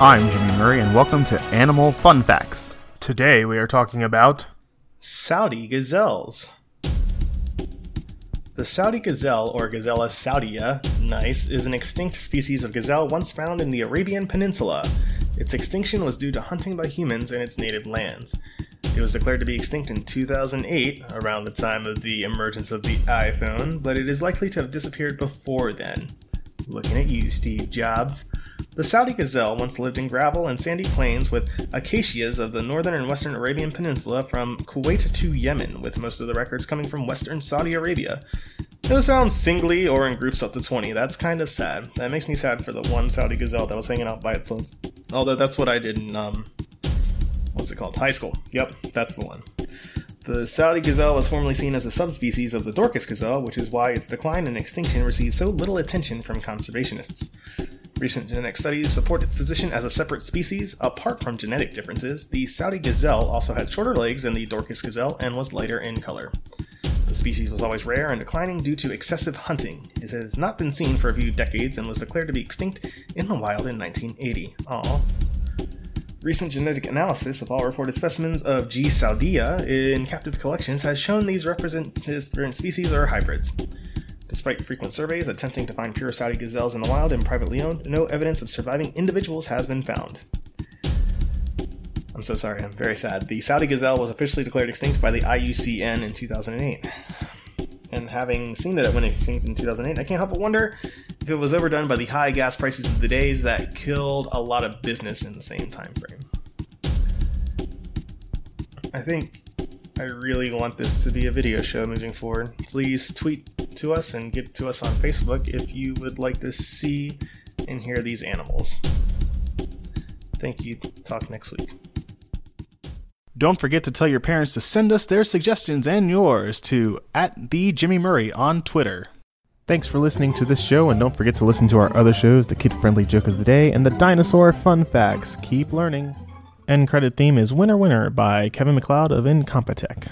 I'm Jimmy Murray, and welcome to Animal Fun Facts. Today we are talking about Saudi gazelles. The Saudi gazelle, or Gazella saudia, nice, is an extinct species of gazelle once found in the Arabian Peninsula. Its extinction was due to hunting by humans in its native lands. It was declared to be extinct in 2008, around the time of the emergence of the iPhone, but it is likely to have disappeared before then. Looking at you, Steve Jobs. The Saudi gazelle once lived in gravel and sandy plains with acacias of the northern and western Arabian Peninsula from Kuwait to Yemen, with most of the records coming from western Saudi Arabia. It was found singly or in groups up to 20. That's kind of sad. That makes me sad for the one Saudi gazelle that was hanging out by itself. Although that's what I did in, um, what's it called? High school. Yep, that's the one. The Saudi gazelle was formerly seen as a subspecies of the Dorcas gazelle, which is why its decline and extinction received so little attention from conservationists. Recent genetic studies support its position as a separate species. Apart from genetic differences, the Saudi gazelle also had shorter legs than the Dorcas gazelle and was lighter in color. The species was always rare and declining due to excessive hunting. It has not been seen for a few decades and was declared to be extinct in the wild in 1980. Aww. Recent genetic analysis of all reported specimens of G. saudia in captive collections has shown these represent different species or hybrids. Despite frequent surveys attempting to find pure Saudi gazelles in the wild and privately owned, no evidence of surviving individuals has been found. I'm so sorry, I'm very sad. The Saudi gazelle was officially declared extinct by the IUCN in 2008. And having seen that it went extinct in 2008, I can't help but wonder if it was overdone by the high gas prices of the days that killed a lot of business in the same time frame. I think I really want this to be a video show moving forward. Please tweet to us and get to us on Facebook if you would like to see and hear these animals. Thank you. Talk next week. Don't forget to tell your parents to send us their suggestions and yours to at the Jimmy Murray on Twitter. Thanks for listening to this show, and don't forget to listen to our other shows, the Kid Friendly Joke of the Day and the Dinosaur Fun Facts. Keep learning. End credit theme is Winner Winner by Kevin MacLeod of Incompetech.